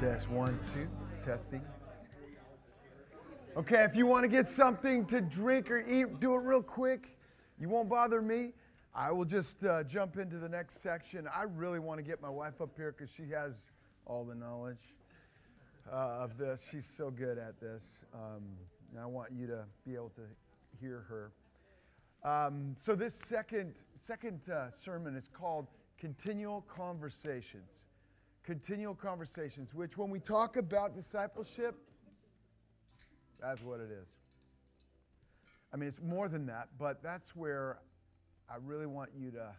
Test one, two, testing. Okay, if you want to get something to drink or eat, do it real quick. You won't bother me. I will just uh, jump into the next section. I really want to get my wife up here because she has all the knowledge uh, of this. She's so good at this. Um, and I want you to be able to hear her. Um, so this second second uh, sermon is called "Continual Conversations." Continual conversations, which when we talk about discipleship, that's what it is. I mean, it's more than that, but that's where I really want you to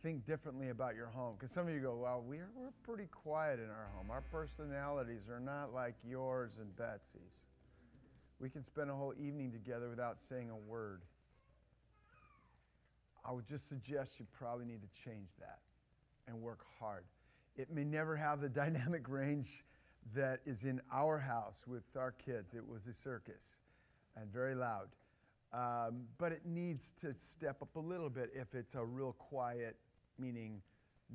think differently about your home. Because some of you go, well, we're, we're pretty quiet in our home. Our personalities are not like yours and Betsey's. We can spend a whole evening together without saying a word. I would just suggest you probably need to change that and work hard. It may never have the dynamic range that is in our house with our kids. It was a circus and very loud. Um, but it needs to step up a little bit if it's a real quiet, meaning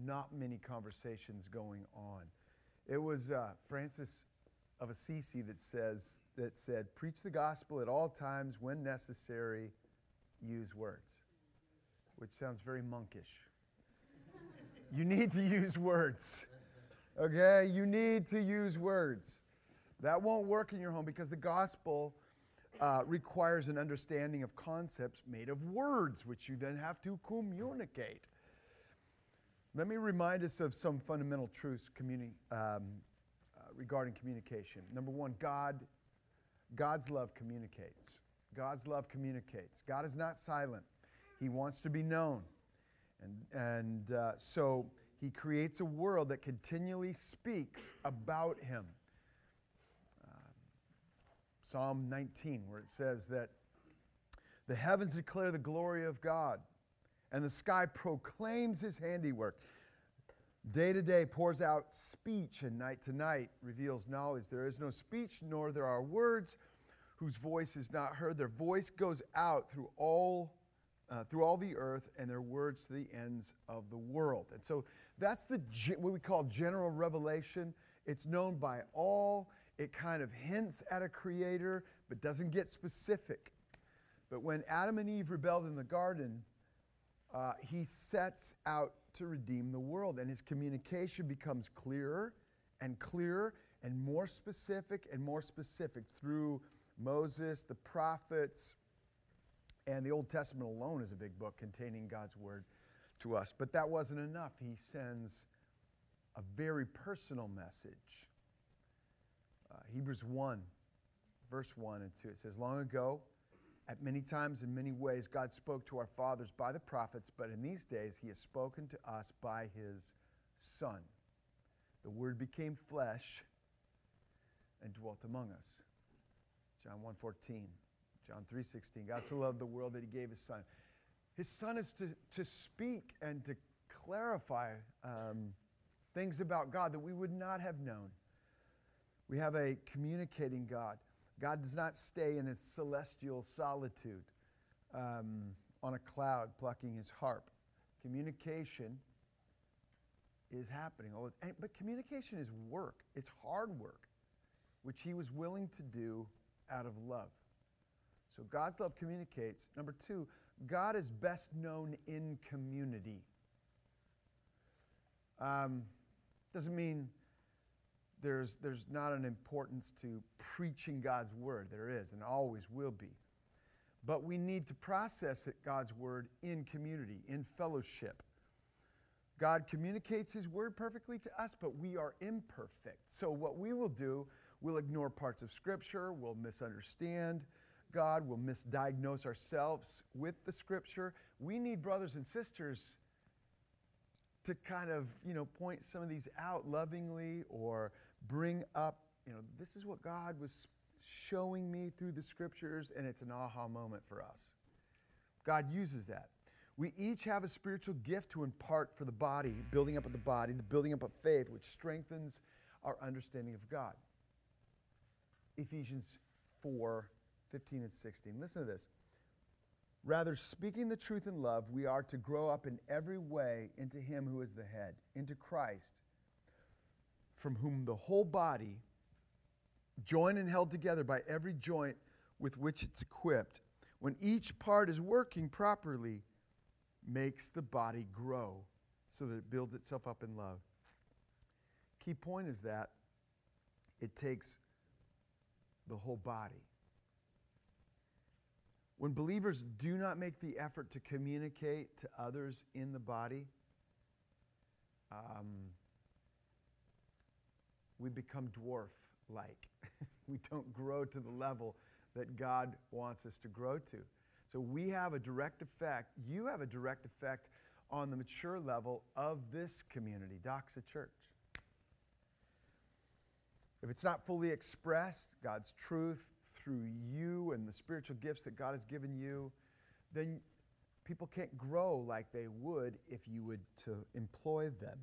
not many conversations going on. It was uh, Francis of Assisi that says that said, "Preach the gospel at all times, when necessary, use words," which sounds very monkish. You need to use words. Okay, you need to use words. That won't work in your home because the gospel uh, requires an understanding of concepts made of words, which you then have to communicate. Let me remind us of some fundamental truths communi- um, uh, regarding communication. Number one, God, God's love communicates. God's love communicates. God is not silent. He wants to be known. And, and uh, so he creates a world that continually speaks about him. Uh, Psalm 19, where it says that the heavens declare the glory of God, and the sky proclaims his handiwork. Day to day pours out speech, and night to night reveals knowledge. There is no speech, nor there are words whose voice is not heard. Their voice goes out through all uh, through all the earth and their words to the ends of the world. And so that's the what we call general revelation. It's known by all. It kind of hints at a creator, but doesn't get specific. But when Adam and Eve rebelled in the garden, uh, he sets out to redeem the world, and his communication becomes clearer and clearer and more specific and more specific through Moses, the prophets, and the Old Testament alone is a big book containing God's word to us. But that wasn't enough. He sends a very personal message. Uh, Hebrews 1, verse 1 and 2, it says, Long ago, at many times in many ways, God spoke to our fathers by the prophets, but in these days, He has spoken to us by His Son. The Word became flesh and dwelt among us. John 1:14. John 3:16. God so loved the world that he gave his son. His son is to, to speak and to clarify um, things about God that we would not have known. We have a communicating God. God does not stay in his celestial solitude um, on a cloud plucking his harp. Communication is happening. But communication is work, it's hard work, which he was willing to do out of love. So God's love communicates. Number two, God is best known in community. Um, doesn't mean there's, there's not an importance to preaching God's word. There is and always will be. But we need to process it, God's word in community, in fellowship. God communicates his word perfectly to us, but we are imperfect. So what we will do, we'll ignore parts of scripture, we'll misunderstand, God, we'll misdiagnose ourselves with the scripture. We need brothers and sisters to kind of, you know, point some of these out lovingly or bring up, you know, this is what God was showing me through the scriptures, and it's an aha moment for us. God uses that. We each have a spiritual gift to impart for the body, building up of the body, the building up of faith, which strengthens our understanding of God. Ephesians 4 15 and 16. Listen to this. Rather, speaking the truth in love, we are to grow up in every way into Him who is the head, into Christ, from whom the whole body, joined and held together by every joint with which it's equipped, when each part is working properly, makes the body grow so that it builds itself up in love. Key point is that it takes the whole body. When believers do not make the effort to communicate to others in the body, um, we become dwarf like. we don't grow to the level that God wants us to grow to. So we have a direct effect, you have a direct effect on the mature level of this community, Doxa Church. If it's not fully expressed, God's truth through you and the spiritual gifts that God has given you, then people can't grow like they would if you would to employ them.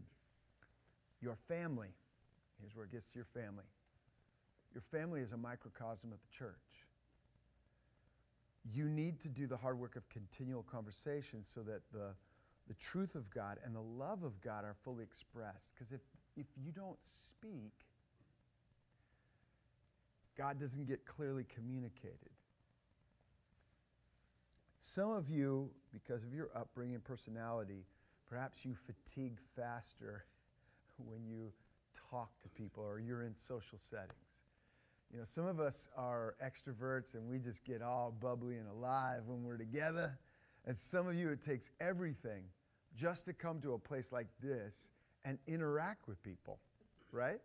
Your family, here's where it gets to your family. Your family is a microcosm of the church. You need to do the hard work of continual conversation so that the, the truth of God and the love of God are fully expressed. Because if, if you don't speak, God doesn't get clearly communicated. Some of you, because of your upbringing and personality, perhaps you fatigue faster when you talk to people or you're in social settings. You know, some of us are extroverts and we just get all bubbly and alive when we're together. And some of you, it takes everything just to come to a place like this and interact with people, right?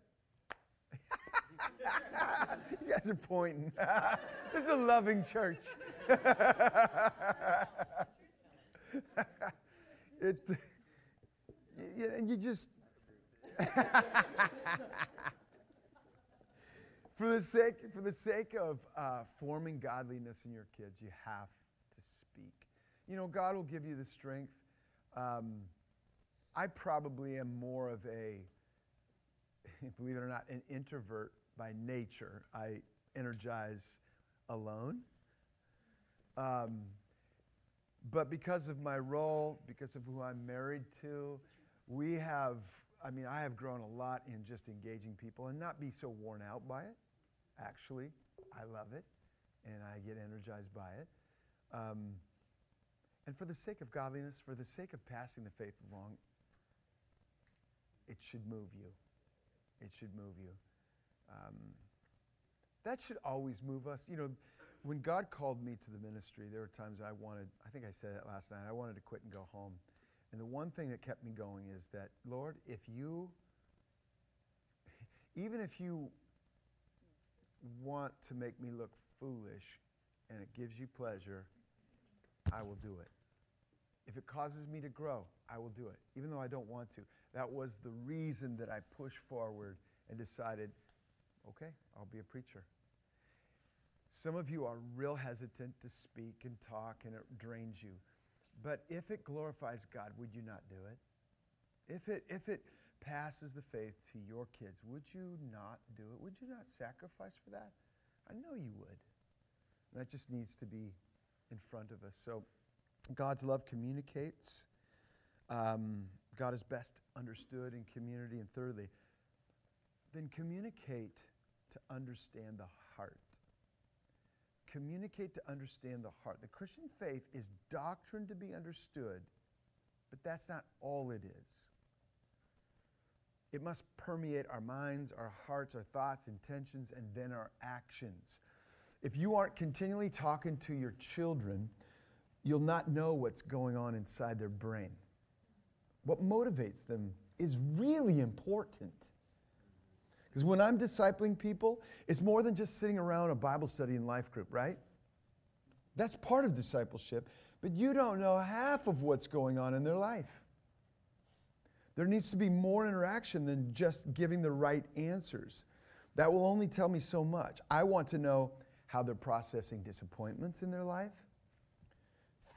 you guys are pointing. this is a loving church. it, you, you just. for the sake for the sake of uh, forming godliness in your kids, you have to speak. You know, God will give you the strength. Um, I probably am more of a, believe it or not, an introvert by nature. I energize alone. Um, but because of my role, because of who I'm married to, we have, I mean, I have grown a lot in just engaging people and not be so worn out by it. Actually, I love it and I get energized by it. Um, and for the sake of godliness, for the sake of passing the faith along, it should move you. It should move you. Um, that should always move us. You know, when God called me to the ministry, there were times I wanted, I think I said it last night, I wanted to quit and go home. And the one thing that kept me going is that, Lord, if you, even if you want to make me look foolish and it gives you pleasure, I will do it. If it causes me to grow, I will do it, even though I don't want to. That was the reason that I pushed forward and decided, okay, I'll be a preacher. Some of you are real hesitant to speak and talk, and it drains you. But if it glorifies God, would you not do it? If it, if it passes the faith to your kids, would you not do it? Would you not sacrifice for that? I know you would. that just needs to be in front of us. So God's love communicates. Um, God is best understood in community. And thirdly, then communicate to understand the heart. Communicate to understand the heart. The Christian faith is doctrine to be understood, but that's not all it is. It must permeate our minds, our hearts, our thoughts, intentions, and then our actions. If you aren't continually talking to your children, you'll not know what's going on inside their brain. What motivates them is really important. Because when I'm discipling people, it's more than just sitting around a Bible study and life group, right? That's part of discipleship, but you don't know half of what's going on in their life. There needs to be more interaction than just giving the right answers. That will only tell me so much. I want to know how they're processing disappointments in their life,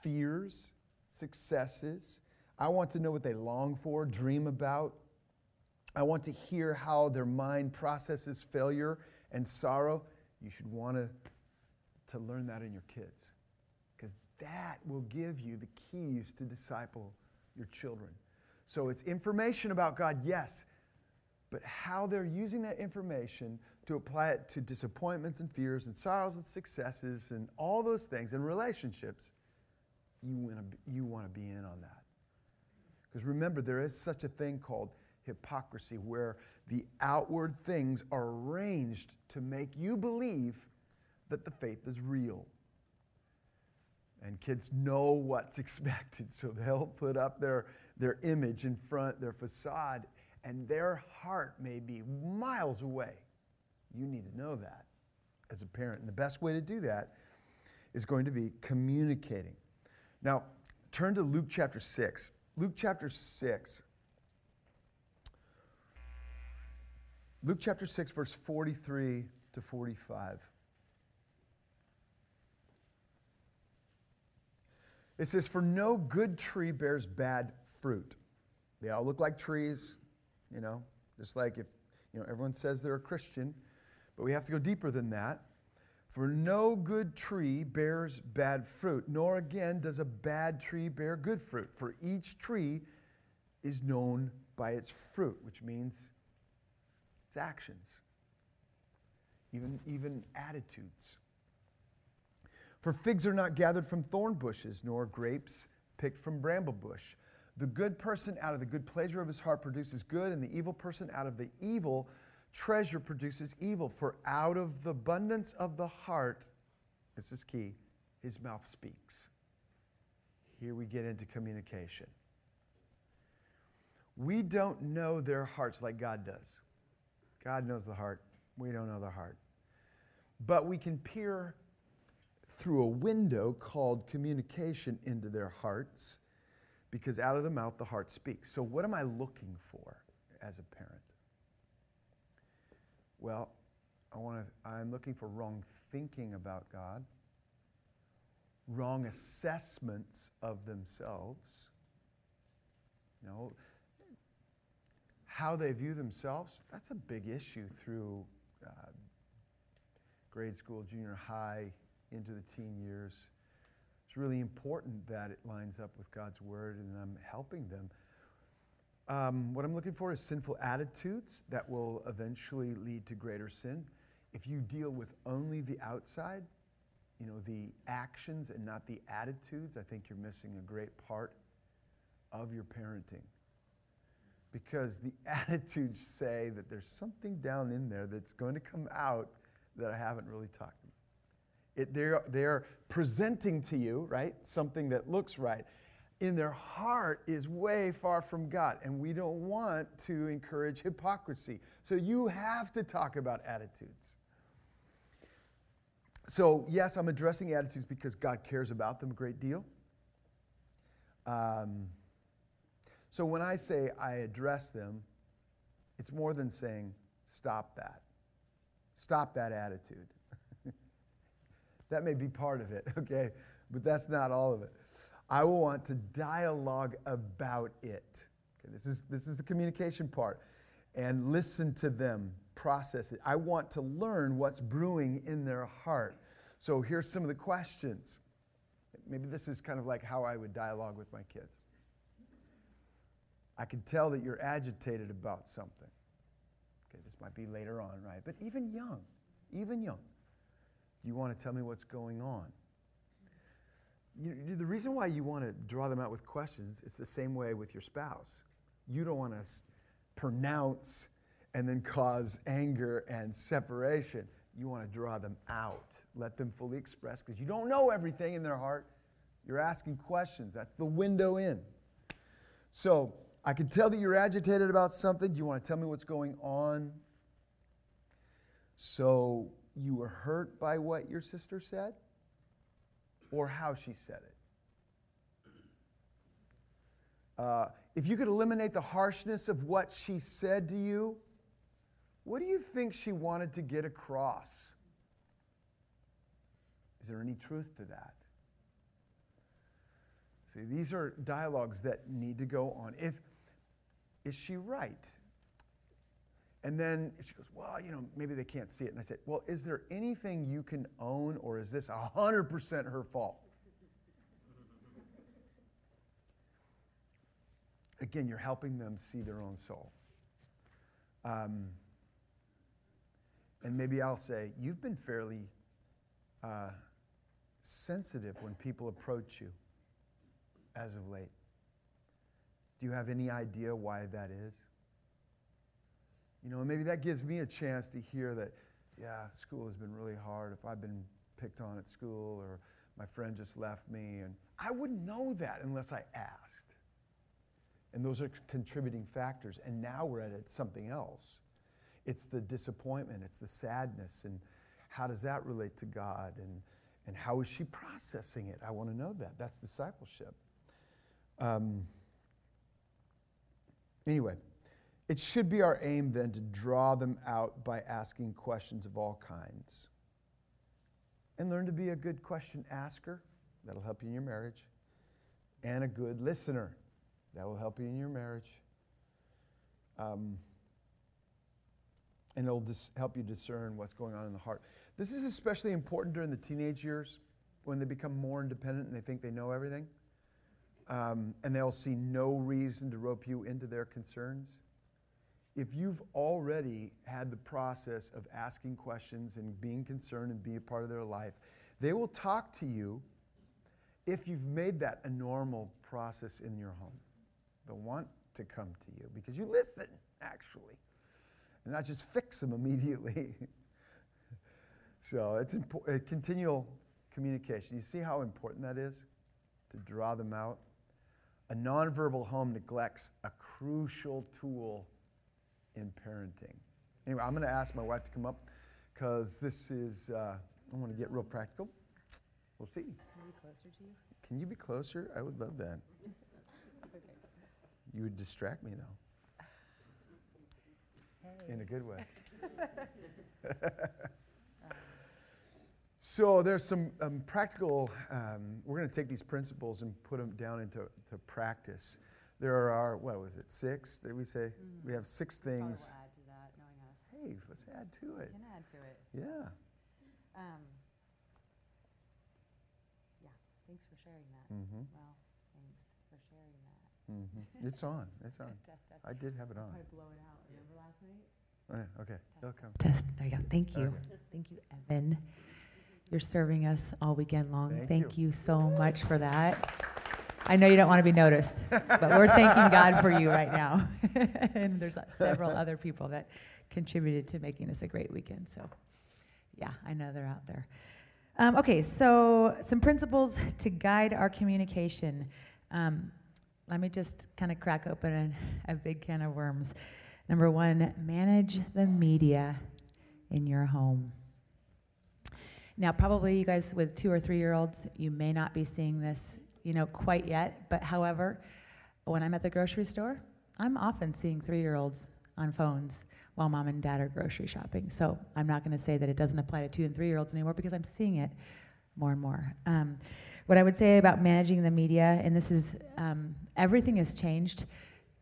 fears, successes. I want to know what they long for, dream about, I want to hear how their mind processes failure and sorrow. You should want to, to learn that in your kids because that will give you the keys to disciple your children. So it's information about God, yes, but how they're using that information to apply it to disappointments and fears and sorrows and successes and all those things and relationships, you want to you want to be in on that. Because remember, there is such a thing called hypocrisy where the outward things are arranged to make you believe that the faith is real. And kids know what's expected, so they'll put up their, their image in front, their facade, and their heart may be miles away. You need to know that as a parent. And the best way to do that is going to be communicating. Now, turn to Luke chapter 6. Luke chapter 6. Luke chapter 6, verse 43 to 45. It says, For no good tree bears bad fruit. They all look like trees, you know, just like if, you know, everyone says they're a Christian, but we have to go deeper than that. For no good tree bears bad fruit, nor again does a bad tree bear good fruit. For each tree is known by its fruit, which means its actions, even, even attitudes. For figs are not gathered from thorn bushes, nor grapes picked from bramble bush. The good person out of the good pleasure of his heart produces good, and the evil person out of the evil treasure produces evil. For out of the abundance of the heart, this is key, his mouth speaks. Here we get into communication. We don't know their hearts like God does. God knows the heart. We don't know the heart. But we can peer through a window called communication into their hearts because out of the mouth the heart speaks. So, what am I looking for as a parent? Well, I want to, I'm looking for wrong thinking about God, wrong assessments of themselves. You know, how they view themselves, that's a big issue through uh, grade school, junior high, into the teen years. It's really important that it lines up with God's word and I'm helping them. Um, what I'm looking for is sinful attitudes that will eventually lead to greater sin. If you deal with only the outside, you know, the actions and not the attitudes, I think you're missing a great part of your parenting. Because the attitudes say that there's something down in there that's going to come out that I haven't really talked about. It, they're, they're presenting to you, right, something that looks right. In their heart is way far from God, and we don't want to encourage hypocrisy. So you have to talk about attitudes. So, yes, I'm addressing attitudes because God cares about them a great deal. Um, so when I say I address them, it's more than saying, stop that. Stop that attitude. that may be part of it, okay? But that's not all of it. I will want to dialogue about it. Okay, this, is, this is the communication part. And listen to them, process it. I want to learn what's brewing in their heart. So here's some of the questions. Maybe this is kind of like how I would dialogue with my kids. I can tell that you're agitated about something. Okay, this might be later on, right? But even young, even young, do you want to tell me what's going on? You, the reason why you want to draw them out with questions, it's the same way with your spouse. You don't want to pronounce and then cause anger and separation. You want to draw them out, let them fully express, because you don't know everything in their heart. You're asking questions. That's the window in. So, I can tell that you're agitated about something. Do you want to tell me what's going on? So, you were hurt by what your sister said or how she said it? Uh, if you could eliminate the harshness of what she said to you, what do you think she wanted to get across? Is there any truth to that? See, these are dialogues that need to go on. If is she right? And then she goes, well, you know, maybe they can't see it. And I said, well, is there anything you can own, or is this 100% her fault? Again, you're helping them see their own soul. Um, and maybe I'll say, You've been fairly uh, sensitive when people approach you as of late. Do you have any idea why that is? You know, maybe that gives me a chance to hear that, yeah, school has been really hard. If I've been picked on at school or my friend just left me, and I wouldn't know that unless I asked. And those are contributing factors. And now we're at something else. It's the disappointment, it's the sadness, and how does that relate to God? And, and how is she processing it? I want to know that. That's discipleship. Um, anyway, it should be our aim then to draw them out by asking questions of all kinds. And learn to be a good question asker. That'll help you in your marriage. And a good listener. That will help you in your marriage. Um, and it'll dis- help you discern what's going on in the heart. This is especially important during the teenage years when they become more independent and they think they know everything. Um, and they'll see no reason to rope you into their concerns. If you've already had the process of asking questions and being concerned and being a part of their life, they will talk to you if you've made that a normal process in your home. They'll want to come to you because you listen, actually, and not just fix them immediately. so it's impo- continual communication. You see how important that is to draw them out? A nonverbal home neglects a crucial tool in parenting. Anyway, I'm going to ask my wife to come up because this is, uh, I want to get real practical. We'll see. Can I be closer to you? Can you be closer? I would love that. Okay. You would distract me, though, in a good way. so there's some um, practical, um, we're going to take these principles and put them down into to practice. There are, what was it, six? Did we say? We have six Probably things. will add to that, knowing us. Hey, let's add to We it. Can add to it. Yeah. Um, yeah, thanks for sharing that. Mm-hmm. Well, thanks for sharing that. Mm-hmm. It's on. It's on. Test, test. I did have it I'll on. Probably blow it out. Remember last night? Yeah, okay, it'll come. Test. There you go. Thank you. Okay. Thank you, Evan. You're serving us all weekend long. Thank Thank you. you so much for that. I know you don't want to be noticed, but we're thanking God for you right now. and there's several other people that contributed to making this a great weekend. So, yeah, I know they're out there. Um, okay, so some principles to guide our communication. Um, let me just kind of crack open a, a big can of worms. Number one, manage the media in your home. Now, probably you guys with two or three year olds, you may not be seeing this, you know, quite yet. But however, when I'm at the grocery store, I'm often seeing three year olds on phones while mom and dad are grocery shopping. So I'm not going to say that it doesn't apply to two and three year olds anymore because I'm seeing it more and more. Um, what I would say about managing the media, and this is um, everything has changed.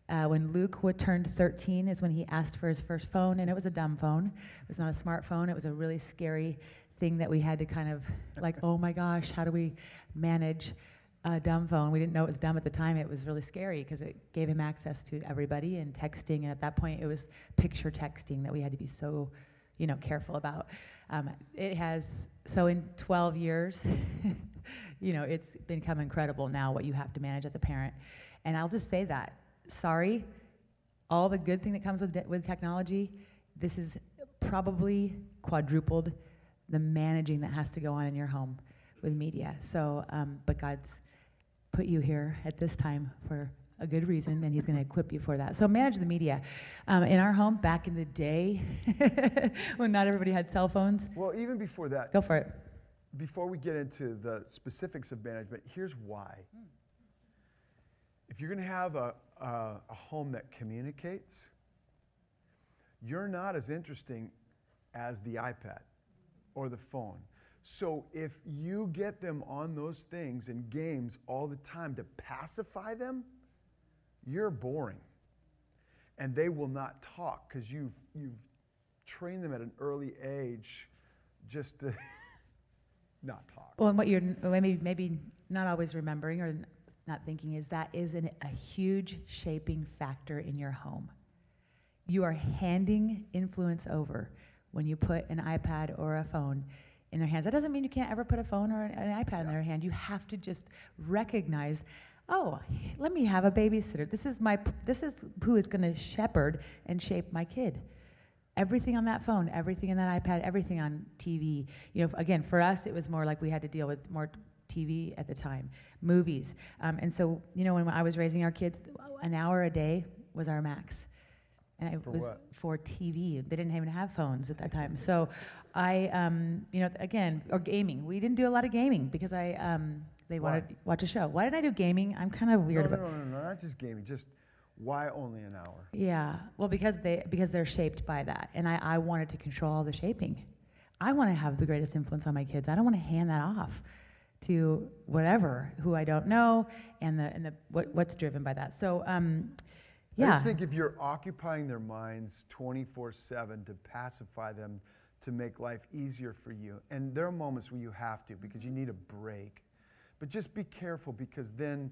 Uh, when Luke would turned 13 is when he asked for his first phone, and it was a dumb phone. It was not a smartphone. It was a really scary thing that we had to kind of like, oh my gosh, how do we manage a dumb phone? We didn't know it was dumb at the time. It was really scary because it gave him access to everybody and texting. And at that point, it was picture texting that we had to be so, you know, careful about. Um, it has so in 12 years, you know, it's become incredible now what you have to manage as a parent. And I'll just say that. Sorry, all the good thing that comes with de- with technology, this is probably quadrupled the managing that has to go on in your home with media. So, um, but God's put you here at this time for a good reason, and He's going to equip you for that. So, manage the media. Um, in our home, back in the day, when not everybody had cell phones, Well, even before that, go for it. before we get into the specifics of management, here's why. If you're going to have a, a, a home that communicates, you're not as interesting as the iPad or the phone. So if you get them on those things and games all the time to pacify them, you're boring. And they will not talk because you've, you've trained them at an early age just to not talk. Well, and what you're maybe maybe not always remembering or not thinking is that is an, a huge shaping factor in your home. you are handing influence over when you put an iPad or a phone in their hands. That doesn't mean you can't ever put a phone or an, an iPad in their hand. You have to just recognize, oh, let me have a babysitter. This is my this is who is going to shepherd and shape my kid. Everything on that phone, everything in that iPad, everything on TV. You know, again, for us, it was more like we had to deal with more TV at the time, movies. Um, and so, you know, when I was raising our kids, an hour a day was our max. And it For was what? for TV. They didn't even have phones at that time. So I, um, you know, again, or gaming. We didn't do a lot of gaming because I, um, they Why? wanted to watch a show. Why did I do gaming? I'm kind of weird no, about no, no, no, not just gaming. Just why only an hour? yeah, well, because they because they're shaped by that, and I, I wanted to control all the shaping. I want to have the greatest influence on my kids. I don't want to hand that off to whatever who I don't know, and the and the what, what's driven by that. So, um, I just think if you're occupying their minds 24 7 to pacify them, to make life easier for you, and there are moments where you have to because you need a break. But just be careful because then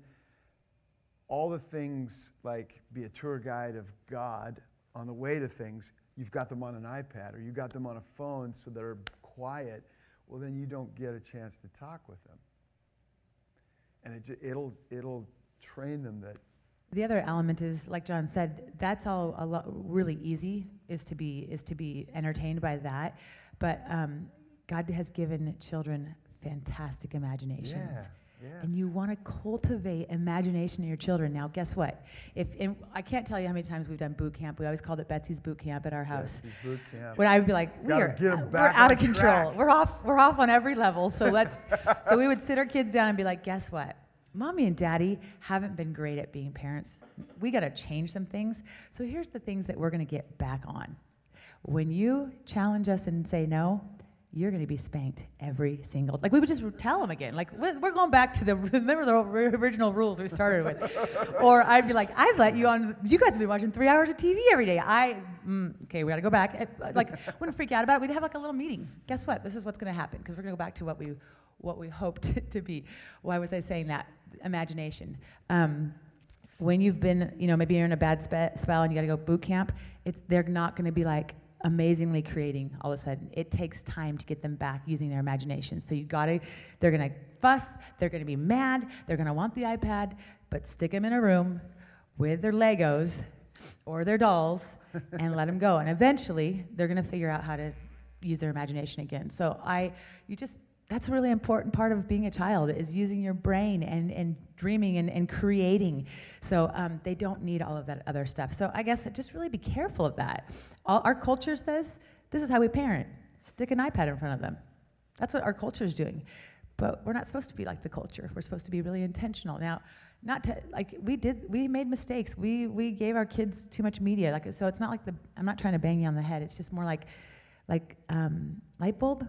all the things like be a tour guide of God on the way to things, you've got them on an iPad or you've got them on a phone so they're quiet. Well, then you don't get a chance to talk with them. And it, it'll, it'll train them that the other element is, like John said, that's all a lot really easy is to be is to be entertained by that, but um, God has given children fantastic imaginations. Yeah, yes. And you want to cultivate imagination in your children. Now, guess what? If I can't tell you how many times we've done boot camp. We always called it Betsey's boot camp at our house. These boot camp. When I would be like, we are, we're out of control. track. We're off. We're off on every level. So let's. so we would sit our kids down and be like, guess what? Mommy and Daddy haven't been great at being parents. We got to change some things. So here's the things that we're going to get back on. When you challenge us and say no, you're going to be spanked every single. Like we would just tell them again. Like we're going back to the remember the original rules we started with. or I'd be like, I've let you on. You guys have been watching three hours of TV every day. I mm, okay, we got to go back. Like wouldn't freak out about it. We'd have like a little meeting. Guess what? This is what's going to happen because we're going to go back to what we what we hoped to be. Why was I saying that? Imagination. Um, when you've been, you know, maybe you're in a bad spe- spell and you got to go boot camp, it's they're not going to be like amazingly creating all of a sudden. It takes time to get them back using their imagination. So you got to, they're going to fuss, they're going to be mad, they're going to want the iPad, but stick them in a room with their Legos or their dolls and let them go. And eventually, they're going to figure out how to use their imagination again. So I, you just that's a really important part of being a child is using your brain and, and dreaming and, and creating. So um, they don't need all of that other stuff. So i guess just really be careful of that. All, our culture says this is how we parent. Stick an ipad in front of them. That's what our culture is doing. But we're not supposed to be like the culture. We're supposed to be really intentional. Now not to like we did we made mistakes. We we gave our kids too much media. Like so it's not like the i'm not trying to bang you on the head. It's just more like like um, light bulb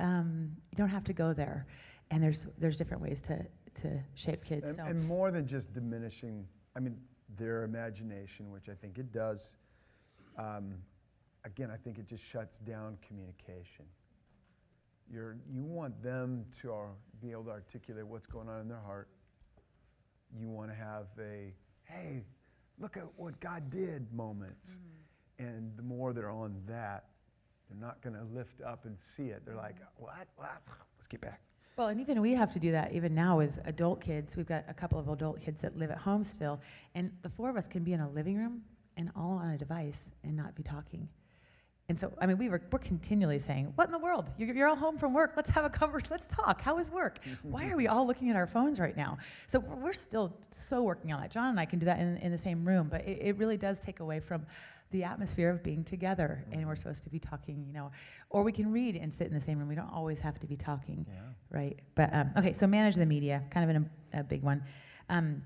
um, you don't have to go there and there's there's different ways to to shape kids And, so and more than just diminishing, I mean, their imagination, which I think it does. Um, again, I think it just shuts down communication. You're, you want them to ar- be able to articulate what's going on in their heart. You want to have a, hey, look at what God did moments. And the more they're on that, they're not going to lift up and see it. They're like, what? what? Let's get back. Well, and even we have to do that even now with adult kids. We've got a couple of adult kids that live at home still, and the four of us can be in a living room and all on a device and not be talking. And so, I mean, we were, we're continually saying, "What in the world? You're, you're all home from work. Let's have a conversation. Let's talk. How is work? Why are we all looking at our phones right now?" So we're still so working on that. John and I can do that in, in the same room, but it, it really does take away from the atmosphere of being together. And we're supposed to be talking, you know, or we can read and sit in the same room. We don't always have to be talking Yeah. right? But um, okay, so manage the media, kind of an, a big one. Um,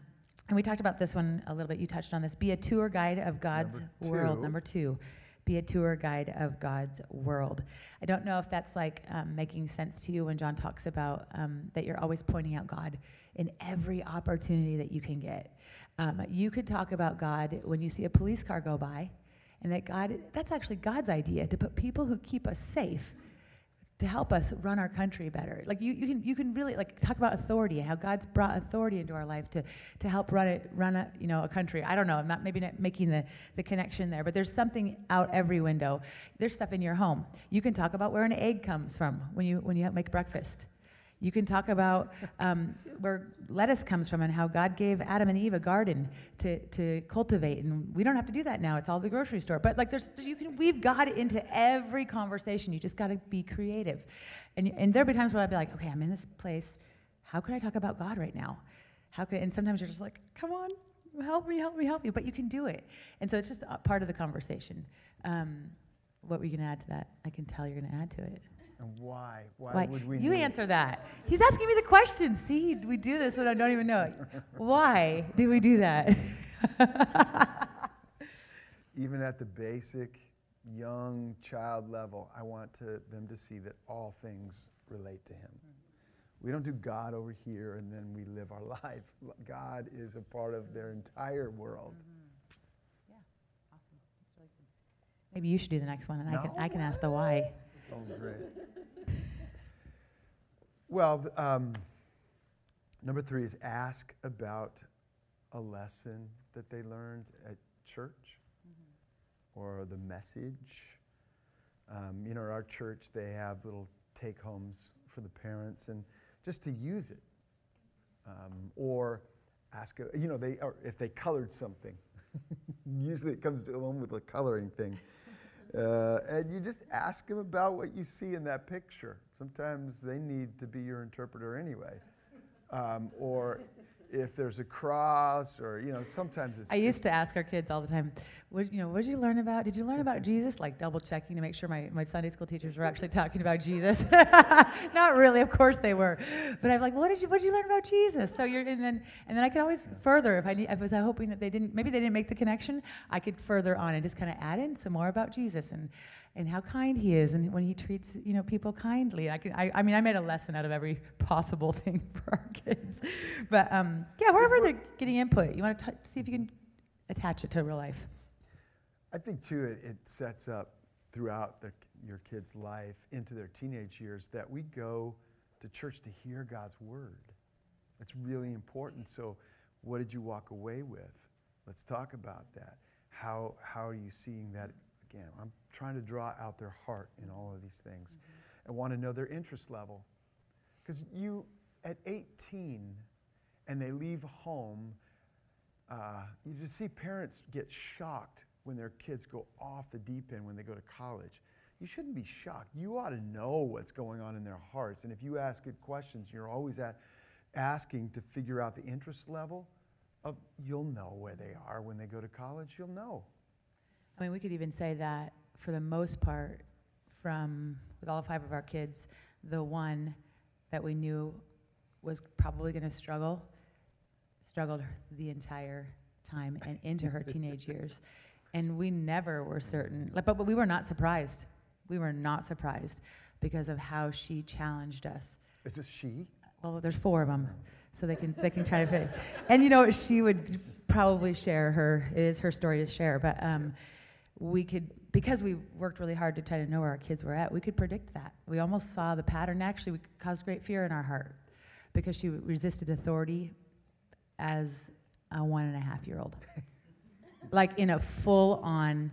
and we talked about this one a little bit. You touched on this. Be a tour guide of God's Number world. Number two, be a tour guide of God's world. I don't know if that's like um, making sense to you when John talks about um, that you're always pointing out God in every opportunity that you can get. Um, you could talk about God when you see a police car go by, and that God, that's actually God's idea to put people who keep us safe to help us run our country better. Like you, you can you can really like talk about authority and how God's brought authority into our life to to help run it run a you know a country. I don't know. I'm not maybe not making the the connection there, but there's something out every window. There's stuff in your home. You can talk about where an egg comes from when you when you make breakfast. You can talk about um, where lettuce comes from and how God gave Adam and Eve a garden to, to cultivate. And we don't have to do that now. It's all the grocery store. But like there's, you can weave God into every conversation. You just got to be creative. And, and there'll be times where I'll be like, okay, I'm in this place. How can I talk about God right now? How can, and sometimes you're just like, come on, help me, help me, help me. But you can do it. And so it's just part of the conversation. Um, what were you going to add to that? I can tell you're going to add to it. And why? Why, Why? would we you answer that. He's asking me the question. See, we do this when I don't even know it. Why do we do that? Even at the basic young child level, I want to, them to see that all things relate to Him. We don't do God over here and then we live our life. God is a part of their entire world. Mm-hmm. Yeah, awesome. Maybe you should do the next one, and I can I can ask the why. Oh, great. well, um, number three is ask about a lesson that they learned at church or the message. Um, you know, at our church, they have little take homes for the parents and just to use it. Um, or ask, you know, they, or if they colored something. Usually it comes home with a coloring thing. Uh, and you just ask them about what you see in that picture. Sometimes they need to be your interpreter anyway. Um, or if there's a cross, or you know, sometimes it's. I used to ask our kids all the time, what, you know, what did you learn about? Did you learn about Jesus? Like double checking to make sure my, my Sunday school teachers were actually talking about Jesus. Not really, of course they were. But I'm like, what did you what did you learn about Jesus? So you're and then and then I could always further if I need, if I was hoping that they didn't maybe they didn't make the connection, I could further on and just kind of add in some more about Jesus and and how kind he is and when he treats you know people kindly. I can I, I mean I made a lesson out of every possible thing for our kids. But um, yeah, wherever they're getting input, you want to see if you can attach it to real life. I think too, it, it sets up throughout the, your kid's life into their teenage years that we go to church to hear God's word. It's really important. So, what did you walk away with? Let's talk about that. How, how are you seeing that? Again, I'm trying to draw out their heart in all of these things and want to know their interest level. Because you, at 18, and they leave home, uh, you just see parents get shocked when their kids go off the deep end when they go to college. You shouldn't be shocked. You ought to know what's going on in their hearts. And if you ask good questions, you're always at asking to figure out the interest level of you'll know where they are when they go to college. You'll know. I mean, we could even say that for the most part, from with all five of our kids, the one that we knew was probably going to struggle, struggled the entire time and into her teenage years. And we never were certain, like, but, but we were not surprised. We were not surprised because of how she challenged us. Is this she? Well, there's four of them, so they can they can try to fit. And you know, she would probably share her. It is her story to share, but um, we could because we worked really hard to try to know where our kids were at. We could predict that. We almost saw the pattern. Actually, we caused great fear in our heart because she resisted authority as a one and a half year old, like in a full on.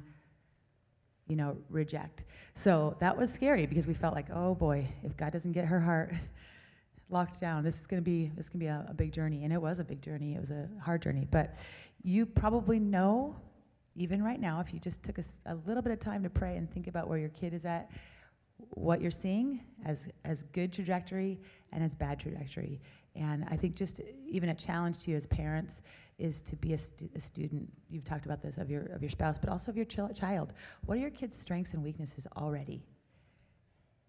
You know, reject. So that was scary because we felt like, oh boy, if God doesn't get her heart, locked down. This is going to be this can be a, a, big journey, and it was a big journey. It was a hard journey, but you probably know, even right now, if you just took a, a, little bit of time to pray and think about where your kid is at, what you're seeing as as good trajectory and as bad trajectory. And I think just even a challenge to you as parents is to be a, stu- a student. You've talked about this of your of your spouse, but also of your ch- child. What are your kids' strengths and weaknesses already?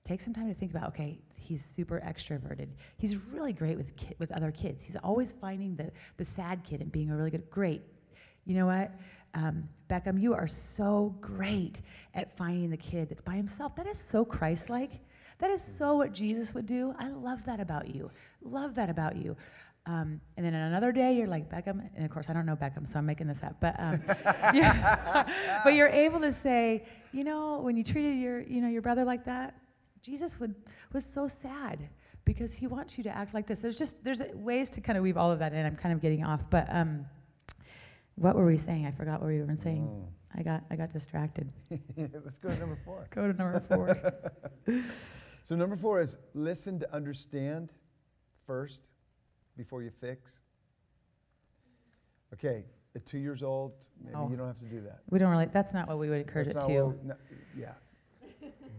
take some time to think about okay he's super extroverted he's really great with ki- with other kids he's always finding the the sad kid and being a really good great you know what um, beckham you are so great at finding the kid that's by himself that is so christ-like that is so what jesus would do i love that about you love that about you um, and then another day, you're like Beckham, and of course I don't know Beckham, so I'm making this up. But um, but you're able to say, you know, when you treated your, you know, your brother like that, Jesus would was so sad because he wants you to act like this. There's just there's ways to kind of weave all of that in. I'm kind of getting off, but um, what were we saying? I forgot what we were saying. Oh. I got I got distracted. Let's go to number four. Go to number four. So, number four is listen to understand first before you fix. Okay, at two years old, maybe No. you don't have to do that. we don't really. That's not what we would encourage That's it to. we- no, yeah.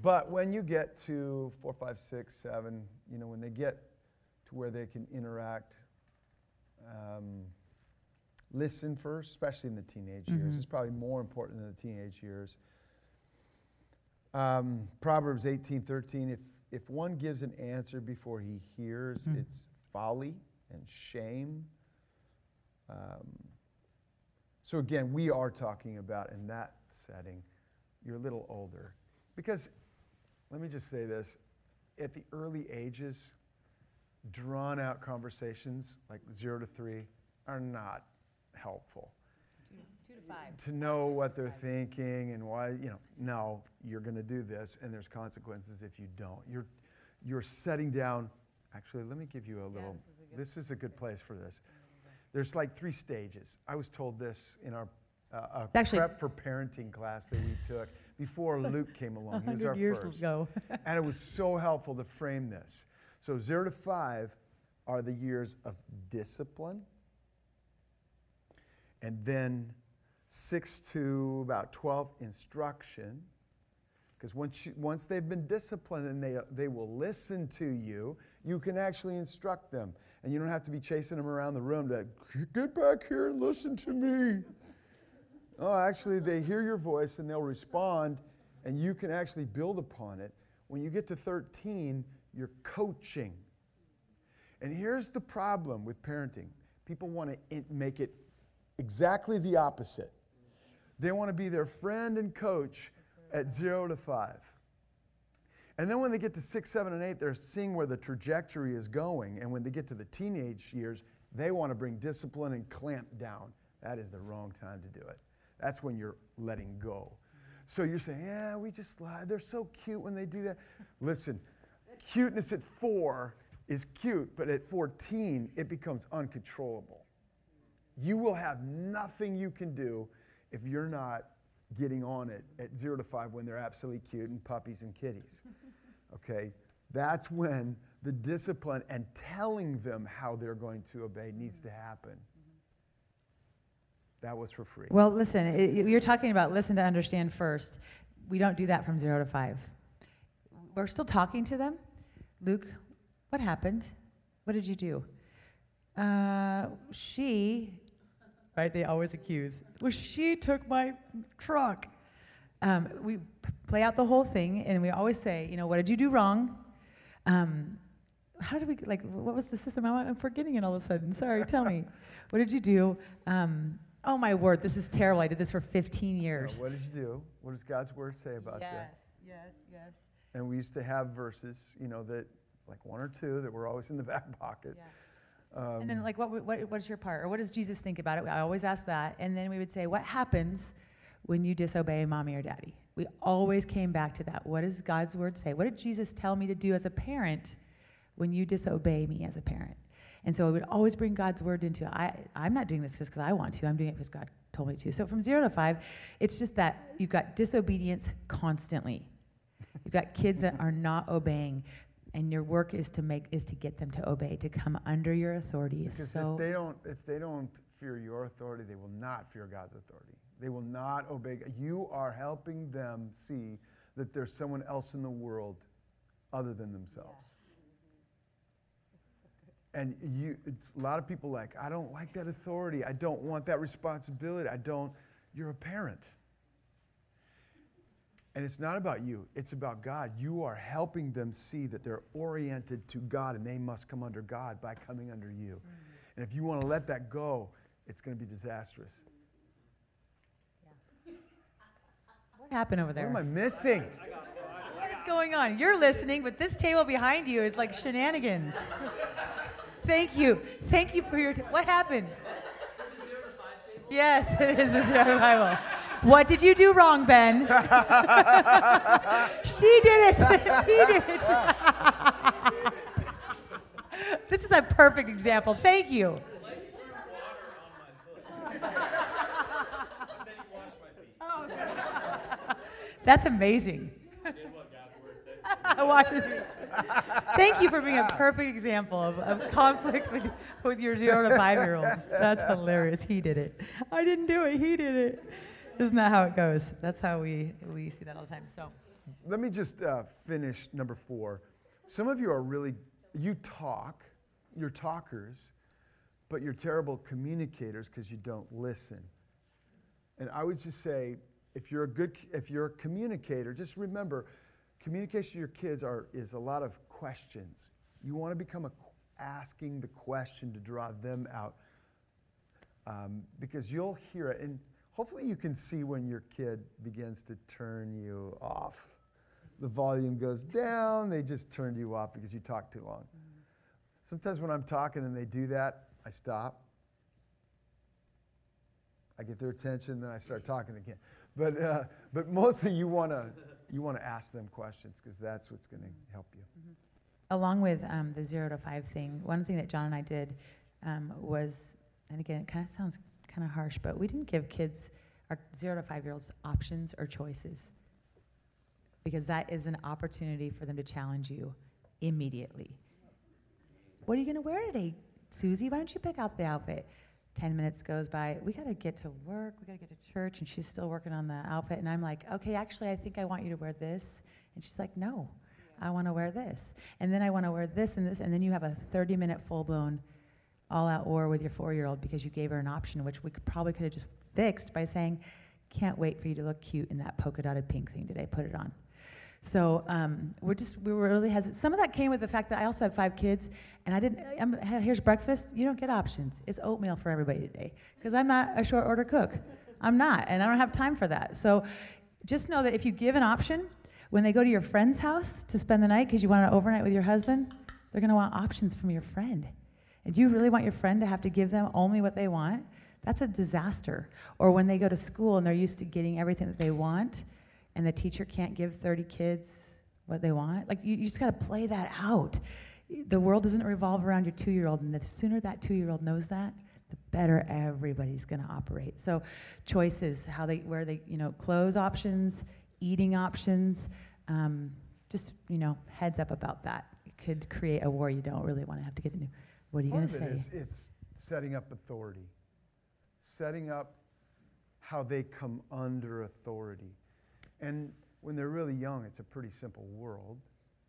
but when you get to four, five, six, seven, you know, when they get to where they can interact, um, listen first, especially in the teenage years. Mhm. It's probably more important in the teenage years. Um, Proverbs 18, 13, if, if one gives an answer before he hears, Mm. it's folly and shame. Um, so again, we are talking about in that setting, you're a little older. Because let me just say this at the early ages, drawn out conversations like zero to three are not helpful Two to five. to know what they're thinking and why, you know, no, you're going to do this and there's consequences if you don't. You're, you're setting down, actually, let me give you a little, this is a good place for this. There's like three stages. I was told this in our uh, uh, Actually- prep for parenting class that we took before Luke came along. He was our 100 years first. ago. and it was so helpful to frame this. So, zero to five are the years of discipline. And then six to about 12, instruction. Because once, once they've been disciplined and they, they will listen to you, you can actually instruct them. And you don't have to be chasing them around the room to get back here and listen to me. Oh, actually, they hear your voice and they'll respond, and you can actually build upon it. When you get to 13, you're coaching. And here's the problem with parenting people want to make it exactly the opposite. They want to be their friend and coach at zero to five. And then when they get to six, seven, and eight, they're seeing where the trajectory is going. And when they get to the teenage years, they want to bring discipline and clamp down. That is the wrong time to do it. That's when you're letting go. So you're saying, yeah, we just lied. They're so cute when they do that. Listen, cuteness at four is cute, but at 14, it becomes uncontrollable. You will have nothing you can do if you're not getting on it at zero to five when they're absolutely cute and puppies and kitties. Okay? That's when the discipline and telling them how they're going to obey needs to happen. That was for free. Well, listen, you're talking about listen to understand first. We don't do that from zero to five. We're still talking to them. Luke, what happened? What did you do? Uh, she, right? They always accuse. Well, she took my truck. Um, we play out the whole thing, and we always say, you know, what did you do wrong? Um, how did we like? What was the system? I'm forgetting it all of a sudden. Sorry, tell me. What did you do? Um, oh my word, this is terrible. I did this for 15 Now, years. what did you do? What does God's word say about that? yes, yes. Yes. And we used to have verses, you know, that like one or two that were always in the back pocket. Um, and then, like, what, what, what's your part? Or what does Jesus think about it? I always ask that. And then we would say, what happens when you disobey mommy or daddy? We always came back to that. What does God's word say? What did Jesus tell me to do as a parent when you disobey me as a parent? And so I would always bring God's word into I, I'm not doing this just because I want to. I'm doing it because God told me to. So from zero to five, it's just that you've got disobedience constantly. You've got kids that are not obeying, and your work is to make is to get them to obey, to come under your authority. Because so if they don't, if they don't fear your authority, they will not fear God's authority. They will not obey. You are helping them see that there's someone else in the world other than themselves. And you, it's a lot of people like, I don't like that authority. I don't want that responsibility. I don't. You're a parent. And it's not about you, it's about God. You are helping them see that they're oriented to God and they must come under God by coming under you. Mm. And if you want to let that go, it's going to be disastrous. what happened over there? What am I missing? What is going on? You're listening, but this table behind you is like shenanigans. Thank you. Thank you for your. T- what happened? Yes, it is the zero to Bible. What did you do wrong, Ben? she did it. he did it. this is a perfect example. Thank you. That's amazing. Thank you for being a perfect example of, of conflict with, with your zero to five year olds. That's hilarious. He did it. I didn't do it. He did it. Isn't that how it goes? That's how we, we see that all the time. So, Let me just uh, finish number four. Some of you are really, you talk, you're talkers, but you're terrible communicators because you don't listen. And I would just say, if you're a good, if you're a communicator, just remember, communication to your kids are, is a lot of questions. You want to become a, asking the question to draw them out um, because you'll hear it. And hopefully you can see when your kid begins to turn you off. The volume goes down, they just turned you off because you talk too long. Sometimes when I'm talking and they do that, I stop. I get their attention, then I start talking again. But, uh, but mostly you want to you want to ask them questions because that's what's going to help you. along with um, the zero to five thing, one thing that John and I did um, was, and again, it kind of sounds kind of harsh, but we didn't give kids, our zero to five year olds, options or choices. Because that is an opportunity for them to challenge you immediately. What are you going to wear today, Susie? Why don't you pick out the outfit? 10 minutes goes by. We got to get to work. We got to get to church. And she's still working on the outfit. And I'm like, okay, actually, I think I want you to wear this. And she's like, no, I want to wear this. And then I want to wear this and this. And then you have a 30 minute full blown all out war with your four year old because you gave her an option, which we could, probably could have just fixed by saying, can't wait for you to look cute in that polka dotted pink thing today. Put it on. So um, we're just we were really hesitant. Some of that came with the fact that I also have five kids, and I didn't. I'm, here's breakfast. You don't get options. It's oatmeal for everybody today because I'm not a short order cook. I'm not, and I don't have time for that. So just know that if you give an option, when they go to your friend's house to spend the night because you want to overnight with your husband, they're going to want options from your friend. And do you really want your friend to have to give them only what they want? That's a disaster. Or when they go to school and they're used to getting everything that they want and the teacher can't give 30 kids what they want. Like, you, you just got to play that out. The world doesn't revolve around your two year old, and the sooner that two year old knows that, the better everybody's going to operate. So, choices, how they, where they, you know, clothes options, eating options, um, just, you know, heads up about that. It could create a war you don't really want to have to get into. What are you going to say? it is it's setting up authority, setting up how they come under authority. And when they're really young, it's a pretty simple world.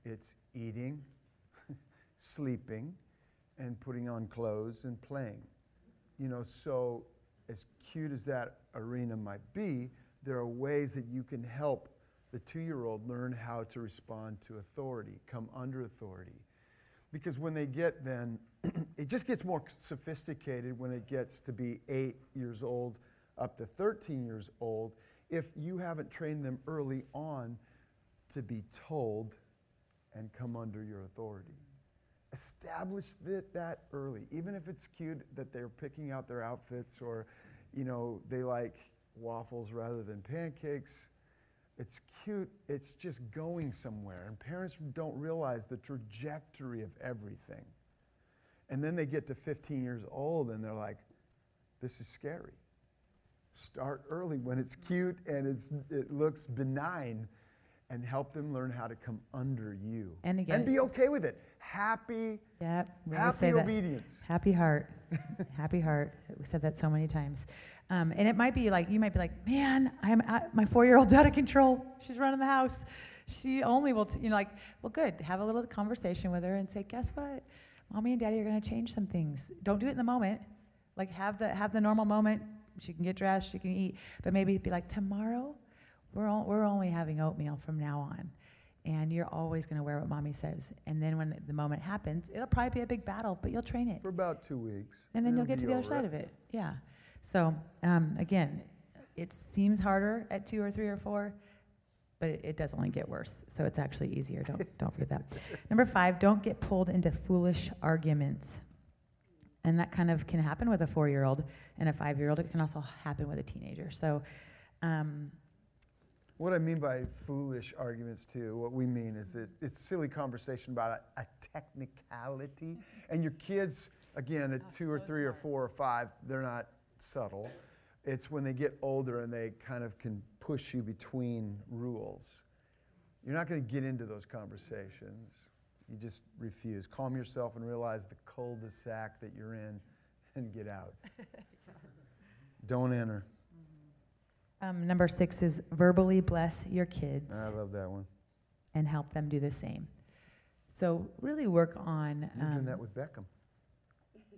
It's eating, sleeping, and putting on clothes and playing. You know, so as cute as that arena might be, there are ways that you can help the two year old learn how to respond to authority, come under authority. Because when they get then, it just gets more sophisticated when it gets to be eight years old up to 13 years old if you haven't trained them early on to be told and come under your authority. Establish that, that early, even if it's cute that they're picking out their outfits or, you know, they like waffles rather than pancakes. It's cute, it's just going somewhere. And parents don't realize the trajectory of everything. And then they get to 15 years old and they're like, this is scary start early when it's cute and it's, it looks benign and help them learn how to come under you And again- be okay with it happy Yep, we always say happy that. obedience Happy heart. Happy heart. We said that so many times. Um, and it might be like, you might be like, man, I'm at, my four year old's out of control. She's running the house. She only will, t-, you know, like, well, good. Have a little conversation with her and say, guess what? Mommy and daddy are going to change some things. Don't do it in the moment. Like, have the, have the normal moment. She can get dressed, she can eat. But maybe be like, tomorrow, we're, all, we're only having oatmeal from now on. And you're always going to wear what mommy says. And then when the moment happens, it'll probably be a big battle, but you'll train it for about two weeks and then you'll it'll get to be the other side of it. Yeah. So um, again, it seems harder at two or three or four, but it, it does only get worse. So it's actually easier. Don't don't forget that. Number five, don't get pulled into foolish arguments. And that kind of can happen with a four-year-old and a five-year-old. It can also happen with a teenager. So Um, What I mean by foolish arguments, too, what we mean is it's, it's silly conversation about a, a technicality. And your kids, again, at two or three or four or five, they're not subtle. It's when they get older and they kind of can push you between rules. You're not going to get into those conversations. You just refuse. Calm yourself and realize the cul de sac that you're in and get out. Don't enter. um, number six is verbally bless your kids I love that one. and help them do the same. So really work on. You're doing um, that with Beckham.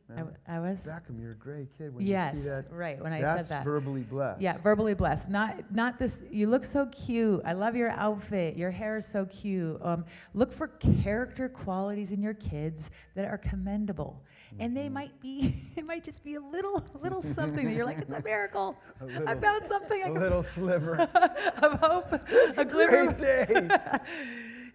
I, Remember? was. Beckham, you're a great kid. When you Yes, see that, right. When I said that. that's verbally blessed. Yeah, verbally blessed. Not not this. You look so cute. I love your outfit. Your hair is so cute. Um, look for character qualities in your kids that are commendable, and Mm-hmm. they might be. It might just be a little little something that you're like, it's a miracle. A I little, found something I a can, little sliver. of hope, a glimmer. great day.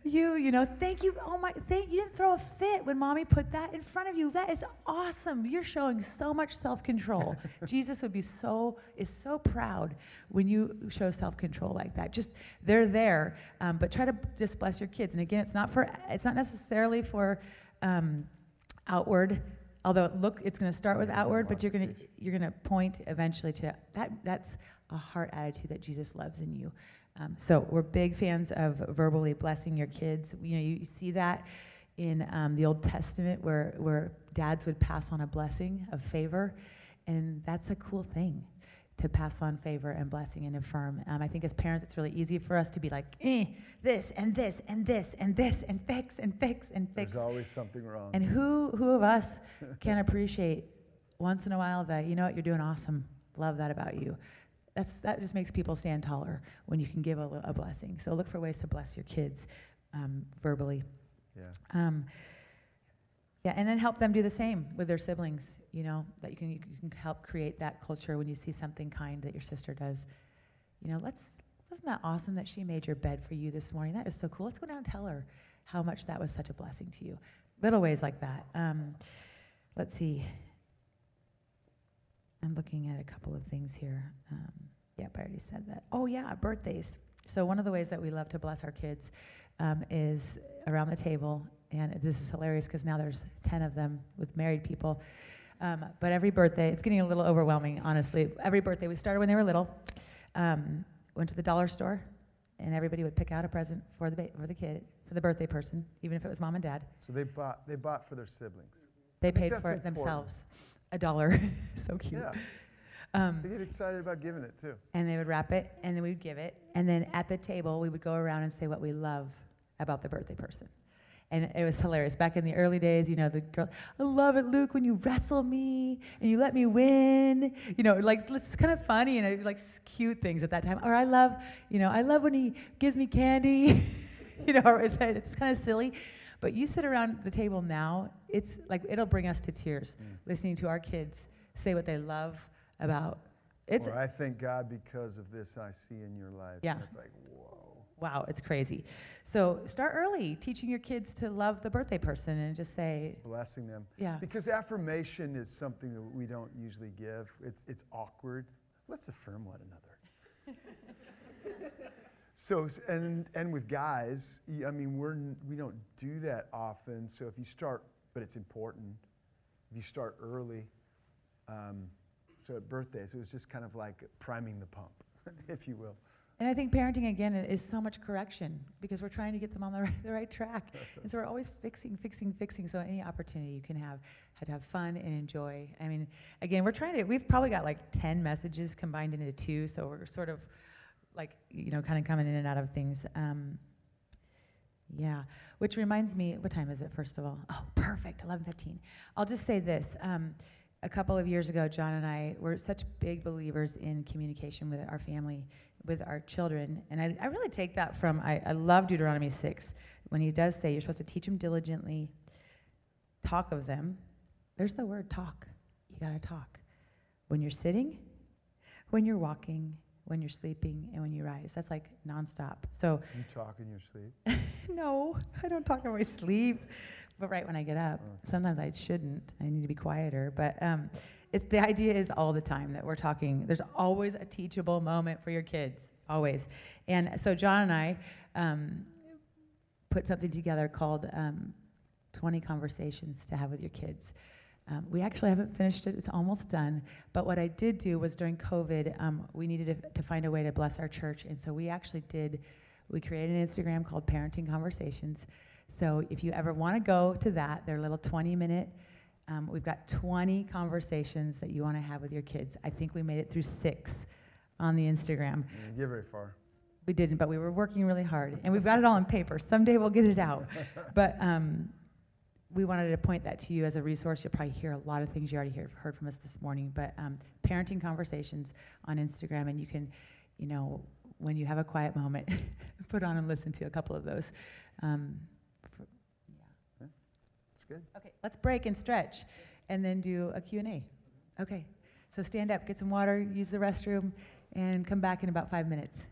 You, you know, thank you. Oh my, thank you didn't throw a fit when mommy put that in front of you. That is awesome. You're showing so much self-control. Jesus would be so is so proud when you show self-control like that. Just they're there, um, but try to just bless your kids. And again, it's not for it's not necessarily for um, outward. Although look, it's going to start with outward, but you're going to you're going to point eventually to that. That's a heart attitude that Jesus loves in you. Um, so we're big fans of verbally blessing your kids. You know, you, you see that in um, the Old Testament where where dads would pass on a blessing of favor, and that's a cool thing to pass on favor and blessing and affirm. Um, I think as parents, it's really easy for us to be like, eh, this and this and this and this and fix and fix and fix. There's always something wrong. And who who of us can appreciate once in a while that you know what you're doing awesome. Love that about you. That's that just makes people stand taller when you can give a, a blessing. So look for ways to bless your kids um, verbally. yeah. Um, yeah, and then help them do the same with their siblings. You know that you can you can help create that culture when you see something kind that your sister does. You know, let's wasn't that awesome that she made your bed for you this morning? That is so cool. Let's go down and tell her how much that was such a blessing to you. Little ways like that. Um, let's see. I'm looking at a couple of things here. Um, yep, I already said that. Oh yeah, birthdays. So one of the ways that we love to bless our kids um, is around the table, and this is hilarious because now there's ten of them with married people. Um, but every birthday, it's getting a little overwhelming, honestly. Every birthday, we started when they were little. Um, went to the dollar store, and everybody would pick out a present for the ba- for the kid, for the birthday person, even if it was mom and dad. So they bought they bought for their siblings. They paid for it important. themselves, a dollar. so cute. Yeah. Um, They get excited about giving it too. and they would wrap it, and then we'd give it, and then at the table we would go around and say what we love about the birthday person. And it was hilarious. Back in the early days, you know, the girl, I love it, Luke, when you wrestle me and you let me win. You know, like it's kind of funny and it, like cute things at that time. Or I love, you know, I love when he gives me candy. you know, it's, it's kind of silly. But you sit around the table now, it's like it'll bring us to tears Mm. listening to our kids say what they love about. It's or I thank God because of this I see in your life. Yeah. And it's like, whoa. Wow, it's crazy. So start early, teaching your kids to love the birthday person and just say, Blessing them. yeah, Because affirmation is something that we don't usually give. It's, it's awkward. Let's affirm one another. so, and, and with guys, I mean, we're, we don't do that often. So if you start, but it's important, if you start early, um, so at birthdays, it was just kind of like priming the pump, if you will. And I think parenting again is so much correction because we're trying to get them on the right, the right track. and so we're always fixing, fixing, fixing. So any opportunity you can have, had to have fun and enjoy. I mean, again, we're trying to. We've probably got like ten messages combined into two, so we're sort of like you know, kind of coming in and out of things. Um, yeah, which reminds me, what time is it? First of all, oh, perfect, eleven fifteen. I'll just say this. Um, a couple of years ago, John and I were such big believers in communication with our family with our children. And I, I really take that from, I, I love Deuteronomy 6, when he does say you're supposed to teach them diligently, talk of them. There's the word talk. You got to talk. When you're sitting, when you're walking, when you're sleeping, and when you rise. That's like nonstop. So, You talk in your sleep. no, I don't talk in my sleep. But right when I get up, Okay. sometimes I shouldn't. I need to be quieter. But um, it's the idea is all the time that we're talking. There's always a teachable moment for your kids, always. And so John and I um, put something together called um, 20 conversations to have with your kids. Um, we actually haven't finished it; it's almost done. But what I did do was during COVID, um, we needed to, to find a way to bless our church, and so we actually did. We created an Instagram called Parenting Conversations. So if you ever want to go to that, they're little 20 minute. Um, we've got 20 conversations that you want to have with your kids. I think we made it through six on the Instagram. You didn't get very far. We didn't, but we were working really hard. And we've got it all on paper. Someday we'll get it out. But um, we wanted to point that to you as a resource. You'll probably hear a lot of things you already hear, heard from us this morning. But um, parenting conversations on Instagram, and you can, you know, when you have a quiet moment, put on and listen to a couple of those. Um, for, yeah. It's good. Okay, let's break and stretch, and then do a Q&A. Okay, so stand up, get some water, use the restroom, and come back in about five minutes.